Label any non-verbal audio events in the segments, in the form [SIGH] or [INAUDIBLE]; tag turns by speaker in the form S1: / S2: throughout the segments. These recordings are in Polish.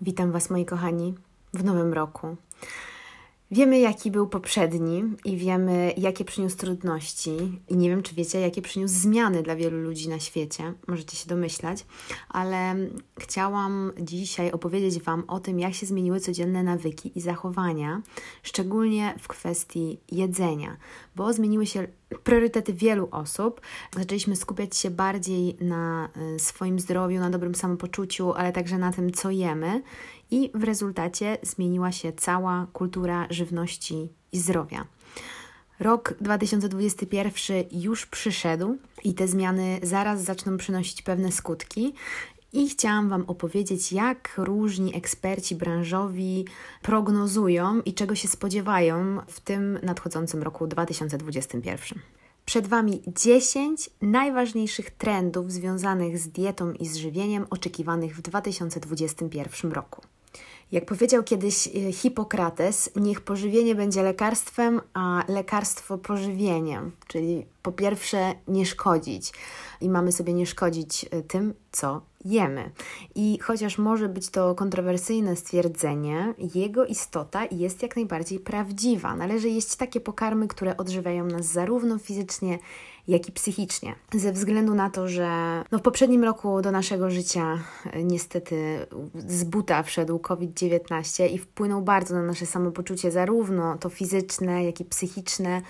S1: Witam Was, moi kochani, w nowym roku. Wiemy, jaki był poprzedni i wiemy, jakie przyniósł trudności. I nie wiem, czy wiecie, jakie przyniósł zmiany dla wielu ludzi na świecie. Możecie się domyślać, ale chciałam dzisiaj opowiedzieć Wam o tym, jak się zmieniły codzienne nawyki i zachowania, szczególnie w kwestii jedzenia, bo zmieniły się priorytety wielu osób. Zaczęliśmy skupiać się bardziej na y, swoim zdrowiu, na dobrym samopoczuciu, ale także na tym, co jemy, i w rezultacie zmieniła się cała kultura żywności i zdrowia. Rok 2021 już przyszedł i te zmiany zaraz zaczną przynosić pewne skutki. I chciałam Wam opowiedzieć, jak różni eksperci branżowi prognozują i czego się spodziewają w tym nadchodzącym roku 2021. Przed Wami 10 najważniejszych trendów związanych z dietą i z żywieniem oczekiwanych w 2021 roku. Jak powiedział kiedyś e, Hipokrates, niech pożywienie będzie lekarstwem, a lekarstwo pożywieniem, czyli po pierwsze nie szkodzić i mamy sobie nie szkodzić e, tym, co jemy. I chociaż może być to kontrowersyjne stwierdzenie, jego istota jest jak najbardziej prawdziwa. Należy jeść takie pokarmy, które odżywiają nas zarówno fizycznie, jak i psychicznie. Ze względu na to, że no w poprzednim roku do naszego życia e, niestety z buta wszedł COVID-19 i wpłynął bardzo na nasze samopoczucie, zarówno to fizyczne, jak i psychiczne,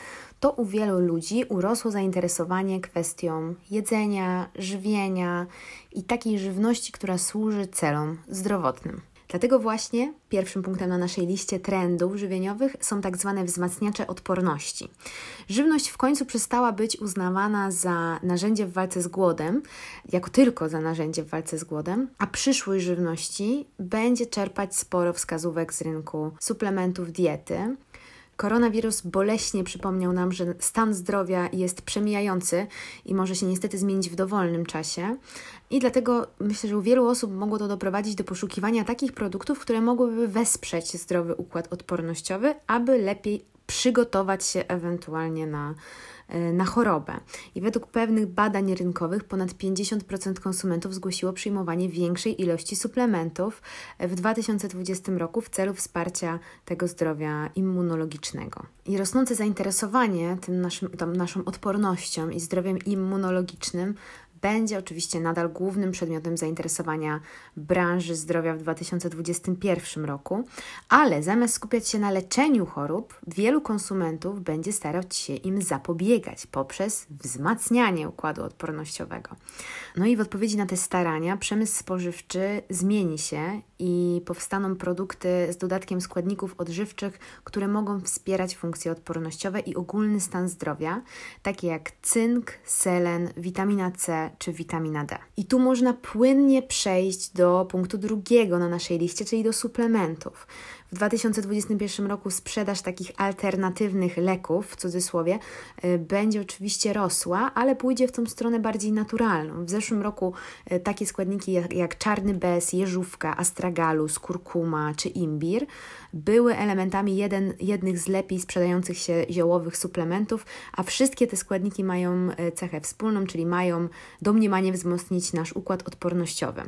S1: to u wielu ludzi urosło zainteresowanie kwestią jedzenia, żywienia i takiej żywności, która służy celom zdrowotnym. Dlatego właśnie pierwszym punktem na naszej liście trendów żywieniowych są tak zwane wzmacniacze odporności. Żywność w końcu przestała być uznawana za narzędzie w walce z głodem, jako tylko za narzędzie w walce z głodem, a przyszłość żywności będzie czerpać sporo wskazówek z rynku suplementów diety, Koronawirus boleśnie przypomniał nam, że stan zdrowia jest przemijający i może się niestety zmienić w dowolnym czasie. I dlatego myślę, że u wielu osób mogło to doprowadzić do poszukiwania takich produktów, które mogłyby wesprzeć zdrowy układ odpornościowy, aby lepiej przygotować się ewentualnie na na chorobę. I według pewnych badań rynkowych ponad 50% konsumentów zgłosiło przyjmowanie większej ilości suplementów w 2020 roku w celu wsparcia tego zdrowia immunologicznego. I rosnące zainteresowanie tym naszym, tą naszą odpornością i zdrowiem immunologicznym będzie oczywiście nadal głównym przedmiotem zainteresowania branży zdrowia w 2021 roku, ale zamiast skupiać się na leczeniu chorób, wielu konsumentów będzie starać się im zapobiegać poprzez wzmacnianie układu odpornościowego. No i w odpowiedzi na te starania przemysł spożywczy zmieni się i powstaną produkty z dodatkiem składników odżywczych, które mogą wspierać funkcje odpornościowe i ogólny stan zdrowia, takie jak cynk, selen, witamina C czy witamina D. I tu można płynnie przejść do punktu drugiego na naszej liście, czyli do suplementów. W 2021 roku sprzedaż takich alternatywnych leków, w cudzysłowie, y, będzie oczywiście rosła, ale pójdzie w tą stronę bardziej naturalną. W zeszłym roku y, takie składniki jak, jak czarny bez, jeżówka, astragalus, kurkuma czy imbir były elementami jeden, jednych z lepiej sprzedających się ziołowych suplementów, a wszystkie te składniki mają y, cechę wspólną, czyli mają domniemanie wzmocnić nasz układ odpornościowy.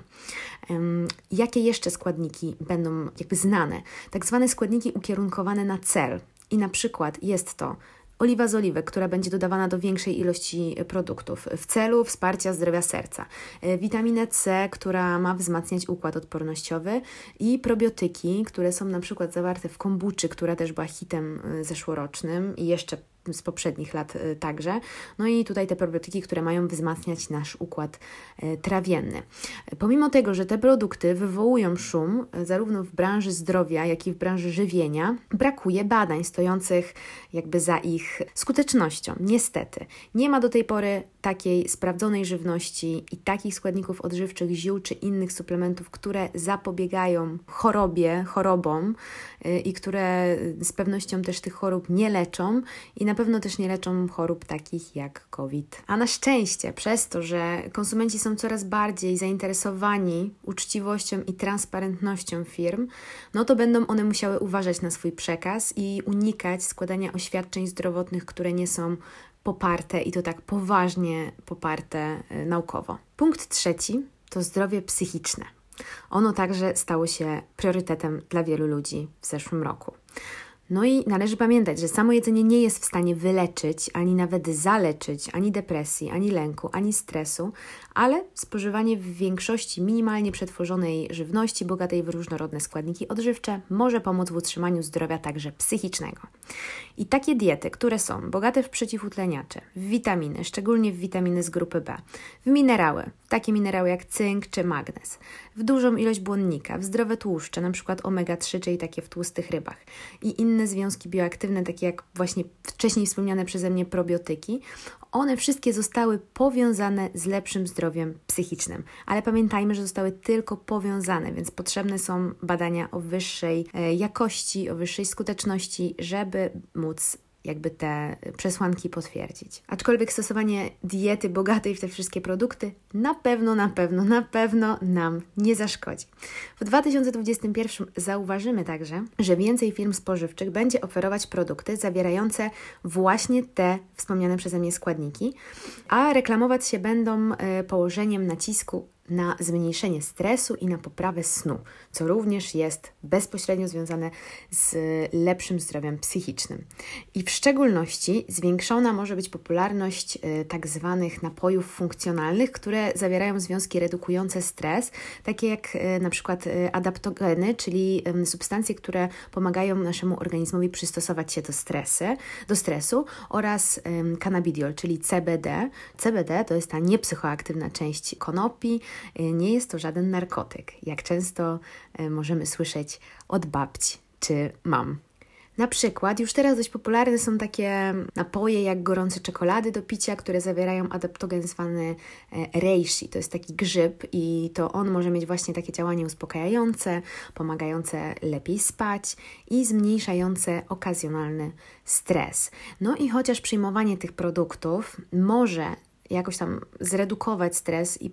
S1: Jakie jeszcze składniki będą jakby znane? Tak zwane składniki ukierunkowane na cel. I na przykład jest to oliwa z oliwek, która będzie dodawana do większej ilości produktów. W celu wsparcia zdrowia serca, e, witaminę C, która ma wzmacniać układ odpornościowy i probiotyki, które są na przykład zawarte w kombuczy, która też była hitem e, zeszłorocznym. I jeszcze z poprzednich lat y, także. No i tutaj te probiotyki, które mają wzmacniać nasz układ y, trawienny. Pomimo tego, że te produkty wywołują szum y, zarówno w branży zdrowia, jak i w branży żywienia, brakuje badań stojących jakby za ich skutecznością. Niestety, nie ma do tej pory takiej sprawdzonej żywności i takich składników odżywczych, ziół czy innych suplementów, które zapobiegają chorobie, chorobom i które z pewnością też tych chorób nie leczą i na pewno też nie leczą chorób takich jak COVID. A na szczęście, przez to, że konsumenci są coraz bardziej zainteresowani uczciwością i transparentnością firm, no to będą one musiały uważać na swój przekaz i unikać składania oświadczeń zdrowotnych, które nie są poparte i to tak poważnie poparte y, naukowo. Punkt trzeci to zdrowie psychiczne. Ono także stało się priorytetem dla wielu ludzi w zeszłym roku. No i należy pamiętać, że samo jedzenie nie jest w stanie wyleczyć, ani nawet zaleczyć ani depresji, ani lęku, ani stresu, ale spożywanie w większości minimalnie przetworzonej żywności, bogatej w różnorodne składniki odżywcze, może pomóc w utrzymaniu zdrowia także psychicznego. I takie diety, które są bogate w przeciwutleniacze, w witaminy, szczególnie w witaminy z grupy B, w minerały, takie minerały jak cynk czy magnez, w dużą ilość błonnika, w zdrowe tłuszcze, np. omega-3, czyli takie w tłustych rybach i inne związki bioaktywne, takie jak właśnie wcześniej wspomniane przeze mnie probiotyki, one wszystkie zostały powiązane z lepszym zdrowiem psychicznym. Ale pamiętajmy, że zostały tylko powiązane, więc potrzebne są badania o wyższej e, jakości, o wyższej skuteczności, żeby móc jakby te przesłanki potwierdzić. Aczkolwiek stosowanie diety bogatej w te wszystkie produkty na pewno, na pewno, na pewno nam nie zaszkodzi. W 2021 zauważymy także, że więcej firm spożywczych będzie oferować produkty zawierające właśnie te wspomniane przeze mnie składniki, a reklamować się będą e, położeniem nacisku na zmniejszenie stresu i na poprawę snu, co również jest bezpośrednio związane z lepszym zdrowiem psychicznym. I w szczególności zwiększona może być popularność y, tak zwanych napojów funkcjonalnych, które zawierają związki redukujące stres, takie jak y, na przykład y, adaptogeny, czyli substancje, które pomagają naszemu organizmowi przystosować się do, stresy, do stresu oraz cannabidiol, czyli CBD. CBD to jest ta niepsychoaktywna część konopi, Y, nie jest to żaden narkotyk, jak często y, możemy słyszeć od babci czy mam. Na przykład, już teraz dość popularne są takie napoje jak gorące czekolady do picia, które zawierają adaptogen zwany e, reishi. To jest taki grzyb i to on może mieć właśnie takie działanie uspokajające, pomagające lepiej spać i zmniejszające okazjonalny stres. No i chociaż przyjmowanie tych produktów może jakoś tam zredukować stres i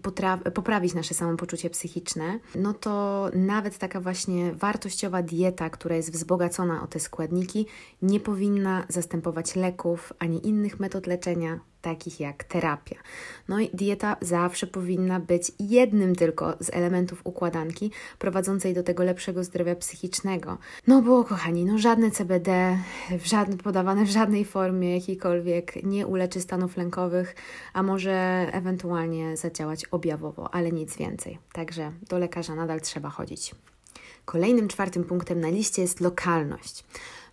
S1: poprawić nasze samopoczucie psychiczne, no to nawet taka właśnie wartościowa dieta, która jest wzbogacona o te składniki, nie powinna zastępować leków ani innych metod leczenia, takich jak terapia. No i dieta zawsze powinna być jednym tylko z elementów układanki prowadzącej do tego lepszego zdrowia psychicznego. No bo kochani, no żadne CBD w żadne, podawane w żadnej formie jakiejkolwiek nie uleczy stanów lękowych, a może ewentualnie zadziałać objawowo, ale nic więcej. Także do lekarza nadal trzeba chodzić. Kolejnym czwartym punktem na liście jest lokalność.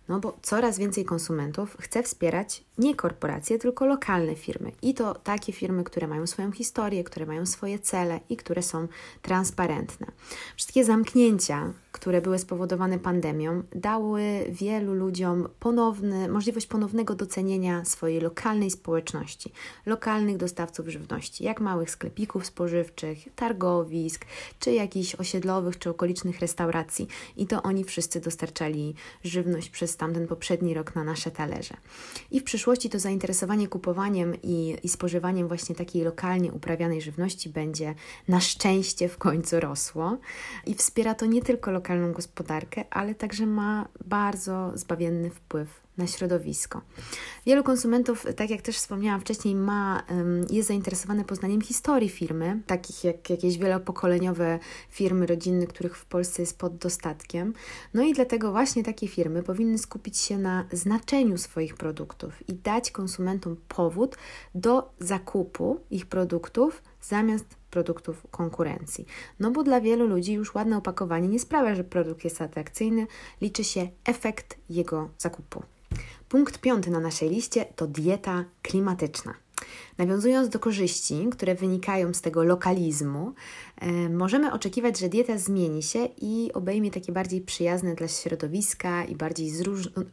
S1: No bo coraz więcej konsumentów chce wspierać nie korporacje, tylko lokalne firmy. I to takie firmy, które mają swoją historię, które mają swoje cele i które są transparentne. Wszystkie zamknięcia, które były spowodowane pandemią, dały wielu ludziom ponowny, możliwość ponownego docenienia swojej lokalnej społeczności, lokalnych dostawców żywności, jak małych sklepików spożywczych, targowisk, czy jakichś osiedlowych, czy okolicznych restauracji. I to oni wszyscy dostarczali żywność przez tamten poprzedni rok na nasze talerze. I w przyszłości to zainteresowanie kupowaniem i, i spożywaniem właśnie takiej lokalnie uprawianej żywności będzie na szczęście w końcu rosło. I wspiera to nie tylko lokalną gospodarkę, ale także ma bardzo zbawienny wpływ na środowisko. Wielu konsumentów, tak jak też wspomniałam wcześniej, ma, jest zainteresowane poznaniem historii firmy, takich jak jakieś wielopokoleniowe firmy rodzinne, których w Polsce jest pod dostatkiem. No i dlatego właśnie takie firmy powinny skupić się na znaczeniu swoich produktów i dać konsumentom powód do zakupu ich produktów zamiast produktów konkurencji. No bo dla wielu ludzi już ładne opakowanie nie sprawia, że produkt jest atrakcyjny, liczy się efekt jego zakupu. Punkt piąty na naszej liście to dieta klimatyczna. Nawiązując do korzyści, które wynikają z tego lokalizmu, możemy oczekiwać, że dieta zmieni się i obejmie takie bardziej przyjazne dla środowiska i bardziej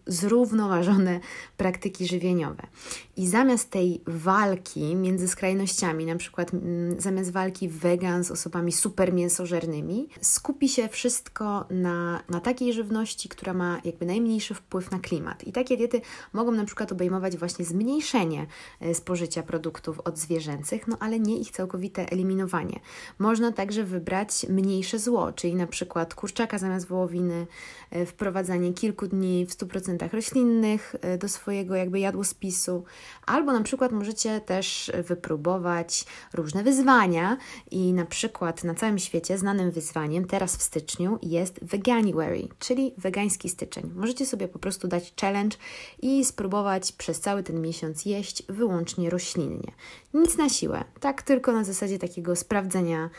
S1: zrównoważone praktyki żywieniowe. I zamiast tej walki między skrajnościami, na przykład mm, zamiast walki wegan z osobami super mięsożernymi, skupi się wszystko na, na takiej żywności, która ma jakby najmniejszy wpływ na klimat. I takie diety mogą na przykład obejmować właśnie zmniejszenie e, spożycia produktów od zwierzęcych, no ale nie ich całkowite eliminowanie. Można także wybrać mniejsze zło, czyli na przykład kurczaka zamiast wołowiny, e, wprowadzanie kilku dni w 100% roślinnych e, do swojego jakby jadłospisu, albo na przykład możecie też wypróbować różne wyzwania i na przykład na całym świecie znanym wyzwaniem teraz w styczniu jest Veganuary, czyli wegański styczeń. Możecie sobie po prostu dać challenge i spróbować przez cały ten miesiąc jeść wyłącznie roślinnie. Nic na siłę, tak tylko na zasadzie takiego sprawdzenia,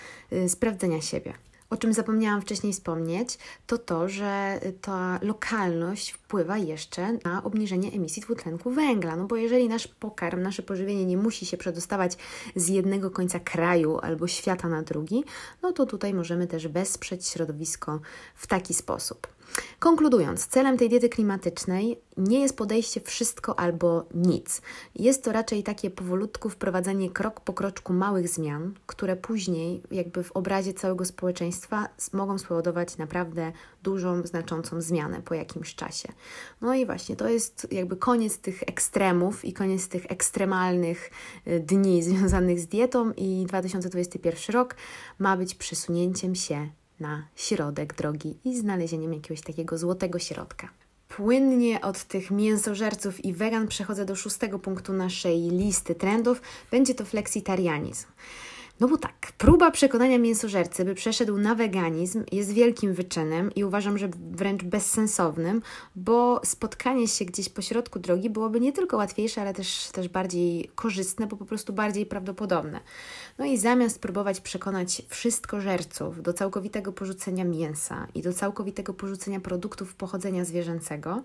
S1: sprawdzenia siebie. O czym zapomniałam wcześniej wspomnieć, to to, że ta lokalność wpływa jeszcze na obniżenie emisji dwutlenku węgla. No bo jeżeli nasz pokarm, nasze pożywienie nie musi się przedostawać z jednego końca kraju albo świata na drugi, no to tutaj możemy też wesprzeć środowisko w taki sposób. Konkludując, celem tej diety klimatycznej nie jest podejście wszystko albo nic. Jest to raczej takie powolutku wprowadzenie krok po kroczku małych zmian, które później, jakby w obrazie całego społeczeństwa, mogą spowodować naprawdę dużą, znaczącą zmianę po jakimś czasie. No i właśnie, to jest jakby koniec tych ekstremów i koniec tych ekstremalnych y, dni [LAUGHS] związanych z dietą i 2021 rok ma być przesunięciem się na środek drogi i znalezieniem jakiegoś takiego złotego środka. Płynnie od tych mięsożerców i wegan przechodzę do szóstego punktu naszej listy trendów. Będzie to fleksitarianizm. No bo tak, próba przekonania mięsożercy, by przeszedł na weganizm, jest wielkim wyczynem i uważam, że wręcz bezsensownym, bo spotkanie się gdzieś po środku drogi byłoby nie tylko łatwiejsze, ale też, też bardziej korzystne, bo po prostu bardziej prawdopodobne. No i zamiast próbować przekonać wszystkożerców do całkowitego porzucenia mięsa i do całkowitego porzucenia produktów pochodzenia zwierzęcego,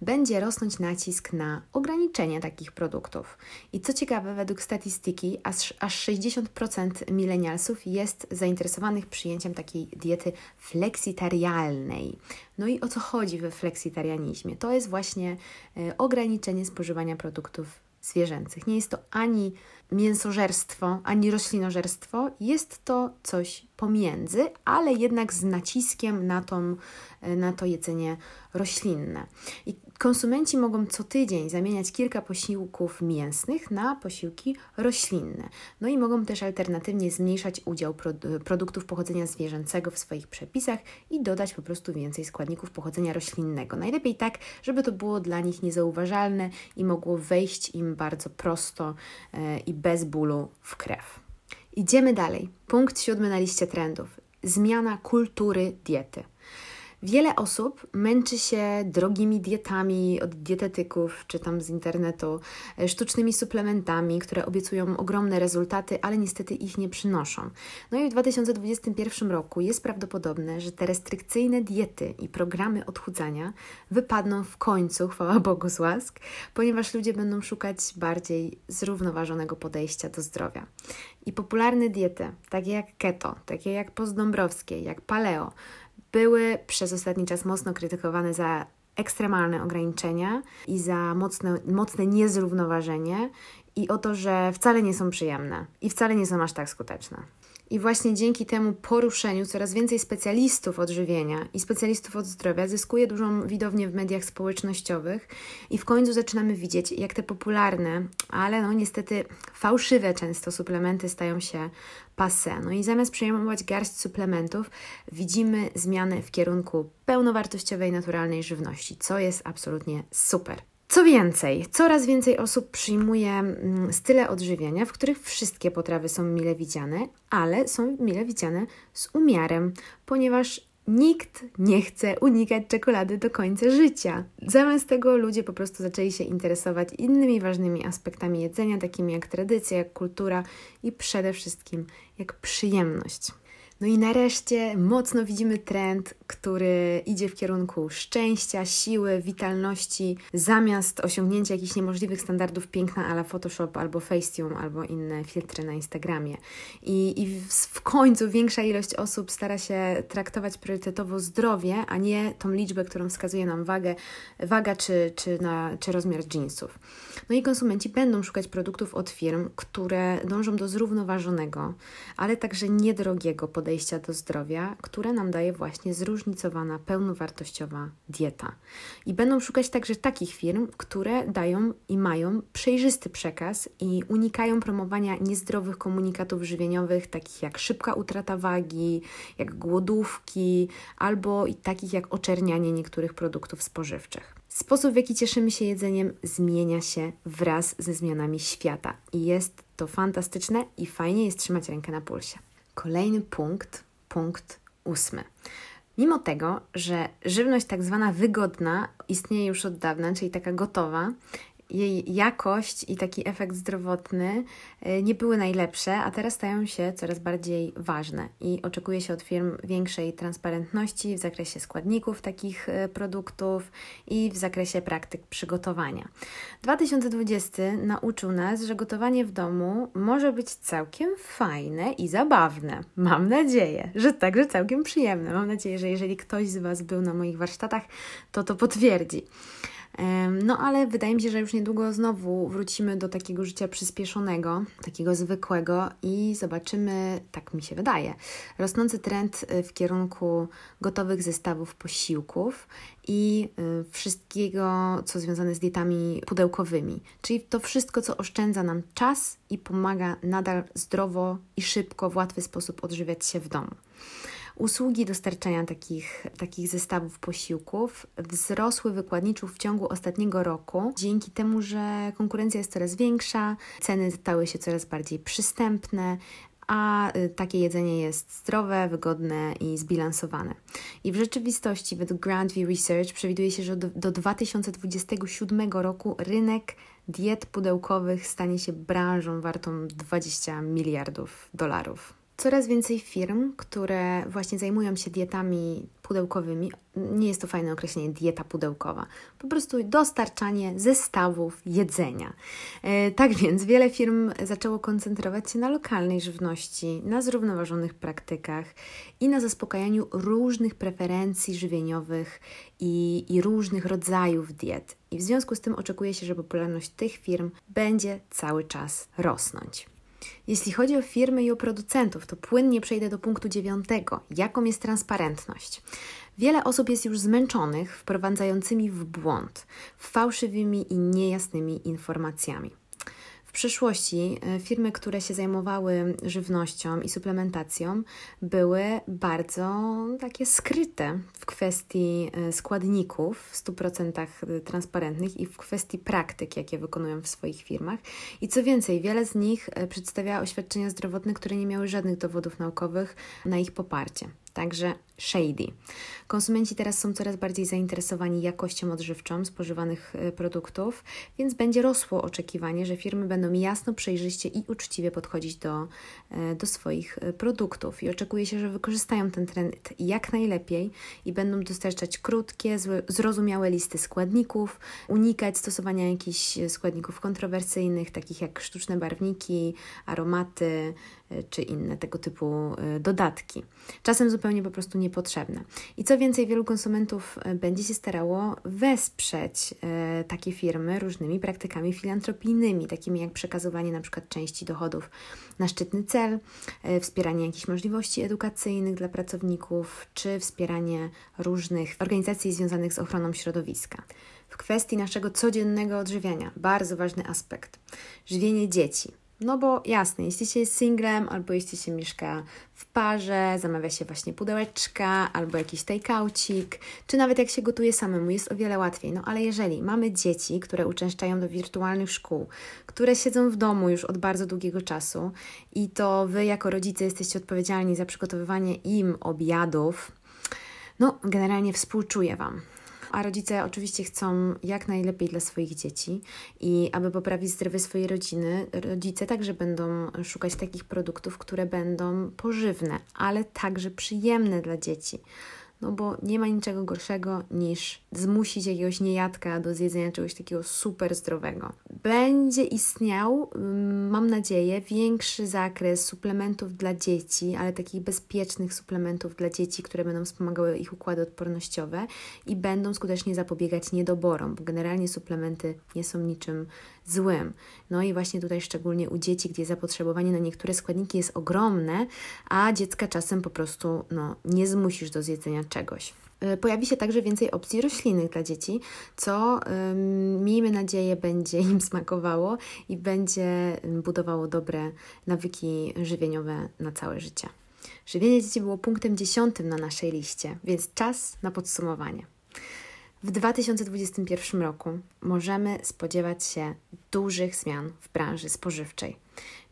S1: będzie rosnąć nacisk na ograniczenie takich produktów. I co ciekawe, według statystyki aż, aż 60% 50% milenialsów jest zainteresowanych przyjęciem takiej diety fleksitarialnej. No i o co chodzi we fleksitarianizmie? To jest właśnie e, ograniczenie spożywania produktów zwierzęcych. Nie jest to ani mięsożerstwo, ani roślinożerstwo, jest to coś pomiędzy, ale jednak z naciskiem na, tą, e, na to jedzenie roślinne. I konsumenci mogą co tydzień zamieniać kilka posiłków mięsnych na posiłki roślinne. No i mogą też alternatywnie zmniejszać udział produktów pochodzenia zwierzęcego w swoich przepisach i dodać po prostu więcej składników pochodzenia roślinnego. Najlepiej tak, żeby to było dla nich niezauważalne i mogło wejść im bardzo prosto e, i bez bólu w krew. Idziemy dalej. Punkt siódmy na liście trendów. Zmiana kultury diety. Wiele osób męczy się drogimi dietami od dietetyków czy tam z internetu, e, sztucznymi suplementami, które obiecują ogromne rezultaty, ale niestety ich nie przynoszą. No i w 2021 roku jest prawdopodobne, że te restrykcyjne diety i programy odchudzania wypadną w końcu, [LAUGHS] chwała Bogu z łask, ponieważ ludzie będą szukać bardziej zrównoważonego podejścia do zdrowia. I popularne diety, takie jak keto, takie jak postdąbrowskie, jak paleo, były przez ostatni czas mocno krytykowane za ekstremalne ograniczenia i za mocne, mocne niezrównoważenie i o to, że wcale nie są przyjemne i wcale nie są aż tak skuteczne. I właśnie dzięki temu poruszeniu coraz więcej specjalistów odżywienia i specjalistów od zdrowia zyskuje dużą widownię w mediach społecznościowych i w końcu zaczynamy widzieć, jak te popularne, ale no niestety fałszywe często suplementy stają się passe. No i zamiast przyjmować garść suplementów, widzimy zmiany w kierunku pełnowartościowej, naturalnej żywności, co jest absolutnie super. Co więcej, coraz więcej osób przyjmuje mm, style odżywiania, w których wszystkie potrawy są mile widziane, ale są mile widziane z umiarem, ponieważ nikt nie chce unikać czekolady do końca życia. Zamiast tego ludzie po prostu zaczęli się interesować innymi ważnymi aspektami jedzenia, takimi jak tradycja, jak kultura i przede wszystkim jak przyjemność. No i nareszcie mocno widzimy trend, który idzie w kierunku szczęścia, siły, witalności, zamiast osiągnięcia jakichś niemożliwych standardów piękna ala Photoshop albo Facetune albo inne filtry na Instagramie. I, i w, końcu większa ilość osób stara się traktować priorytetowo zdrowie, a nie tą liczbę, którą wskazuje nam wagę, waga czy, czy, na, czy rozmiar jeansów. No i konsumenci będą szukać produktów od firm, które dążą do zrównoważonego, ale także niedrogiego podejścia podejścia do zdrowia, które nam daje właśnie zróżnicowana, pełnowartościowa dieta. I będą szukać także takich firm, które dają i mają przejrzysty przekaz i unikają promowania niezdrowych komunikatów żywieniowych, takich jak szybka utrata wagi, jak głodówki, albo i takich jak oczernianie niektórych produktów spożywczych. Sposób, w jaki cieszymy się jedzeniem, zmienia się wraz ze zmianami świata i jest to fantastyczne i fajnie jest trzymać rękę na pulsie. Kolejny punkt, punkt ósmy. Mimo tego, że żywność tak zwana wygodna istnieje już od dawna, czyli taka gotowa, jej jakość i taki efekt zdrowotny e, nie były najlepsze, a teraz stają się coraz bardziej ważne i oczekuje się od firm większej transparentności w zakresie składników takich e, produktów i w zakresie praktyk przygotowania. 2020 nauczył nas, że gotowanie w domu może być całkiem fajne i zabawne. Mam nadzieję, że także całkiem przyjemne. Mam nadzieję, że jeżeli ktoś z Was był na moich warsztatach, to to potwierdzi. No ale wydaje mi się, że już niedługo znowu wrócimy do takiego życia przyspieszonego, takiego zwykłego i zobaczymy, tak mi się wydaje, rosnący trend y, w kierunku gotowych zestawów posiłków i y, wszystkiego, co związane z dietami pudełkowymi. Czyli to wszystko, co oszczędza nam czas i pomaga nadal zdrowo i szybko, w łatwy sposób odżywiać się w domu. Usługi dostarczania takich, takich zestawów posiłków wzrosły wykładniczo w ciągu ostatniego roku, dzięki temu, że konkurencja jest coraz większa, ceny stały się coraz bardziej przystępne, a y, takie jedzenie jest zdrowe, wygodne i zbilansowane. I w rzeczywistości według Grandview Research przewiduje się, że do, do 2027 roku rynek diet pudełkowych stanie się branżą wartą 20 miliardów dolarów. Coraz więcej firm, które właśnie zajmują się dietami pudełkowymi, nie jest to fajne określenie dieta pudełkowa, po prostu dostarczanie zestawów jedzenia. E, tak więc wiele firm zaczęło koncentrować się na lokalnej żywności, na zrównoważonych praktykach i na zaspokajaniu różnych preferencji żywieniowych i, i różnych rodzajów diet. I w związku z tym oczekuje się, że popularność tych firm będzie cały czas rosnąć. Jeśli chodzi o firmy i o producentów, to płynnie przejdę do punktu dziewiątego. Jaką jest transparentność? Wiele osób jest już zmęczonych wprowadzającymi w błąd, fałszywymi i niejasnymi informacjami przyszłości e, firmy, które się zajmowały żywnością i suplementacją, były bardzo takie skryte w kwestii e, składników w 100% e, transparentnych i w kwestii praktyk, jakie wykonują w swoich firmach. I co więcej, wiele z nich przedstawia oświadczenia zdrowotne, które nie miały żadnych dowodów naukowych na ich poparcie także shady. Konsumenci teraz są coraz bardziej zainteresowani jakością odżywczą spożywanych e, produktów, więc będzie rosło oczekiwanie, że firmy będą jasno, przejrzyście i uczciwie podchodzić do, e, do swoich e, produktów. I oczekuje się, że wykorzystają ten trend jak najlepiej i będą dostarczać krótkie, zrozumiałe listy składników, unikać stosowania jakichś składników kontrowersyjnych, takich jak sztuczne barwniki, aromaty, czy inne tego typu e, dodatki. Czasem zupełnie po prostu niepotrzebne. I co więcej, wielu konsumentów e, będzie się starało wesprzeć takie firmy różnymi praktykami filantropijnymi, takimi jak przekazywanie na przykład części dochodów na szczytny cel, wspieranie jakichś możliwości edukacyjnych dla pracowników, czy wspieranie różnych organizacji związanych z ochroną środowiska. W kwestii naszego codziennego odżywiania, bardzo ważny aspekt żywienie dzieci no bo jasne, jeśli się jest singlem, albo jeśli się mieszka w parze, zamawia się właśnie pudełeczka, albo jakiś takeoucik, czy nawet jak się gotuje samemu, jest o wiele łatwiej. No ale jeżeli mamy dzieci, które uczęszczają do wirtualnych szkół, które siedzą w domu już od bardzo długiego czasu i to Wy jako rodzice jesteście odpowiedzialni za przygotowywanie im obiadów, no generalnie współczuję Wam a rodzice oczywiście chcą jak najlepiej dla swoich dzieci i aby poprawić zdrowie swojej rodziny, rodzice także będą szukać takich produktów, które będą pożywne, ale także przyjemne dla dzieci no bo nie ma niczego gorszego niż zmusić jakiegoś niejadka do zjedzenia czegoś takiego super zdrowego. Będzie istniał, mm, mam nadzieję, większy zakres suplementów dla dzieci, ale takich bezpiecznych suplementów dla dzieci, które będą wspomagały ich układy odpornościowe i będą skutecznie zapobiegać niedoborom, bo generalnie suplementy nie są niczym złym. No i właśnie tutaj szczególnie u dzieci, gdzie zapotrzebowanie na niektóre składniki jest ogromne, a dziecka czasem po prostu no, nie zmusisz do zjedzenia czegoś. E, pojawi się także więcej opcji roślinnych dla dzieci, co miejmy nadzieję będzie im smakowało i będzie budowało dobre nawyki żywieniowe na całe życie. Żywienie dzieci było punktem dziesiątym na naszej liście, więc czas na podsumowanie. W 2021 roku możemy spodziewać się dużych zmian w branży spożywczej.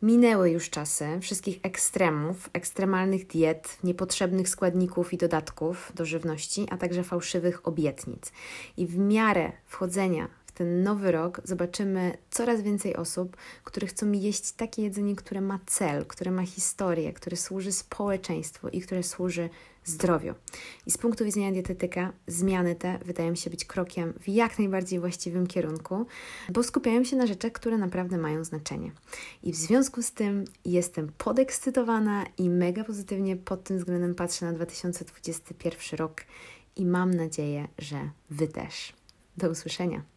S1: Minęły już czasy wszystkich ekstremów, ekstremalnych diet, niepotrzebnych składników i dodatków do żywności, a także fałszywych obietnic. I w miarę wchodzenia ten nowy rok zobaczymy coraz więcej osób, które chcą jeść takie jedzenie, które ma cel, które ma historię, które służy społeczeństwu i które służy zdrowiu. I z punktu widzenia dietetyka zmiany te wydają się być krokiem w jak najbardziej właściwym kierunku, bo skupiają się na rzeczach, które naprawdę mają znaczenie. I w związku z tym jestem podekscytowana i mega pozytywnie pod tym względem patrzę na 2021 rok i mam nadzieję, że Wy też. Do usłyszenia.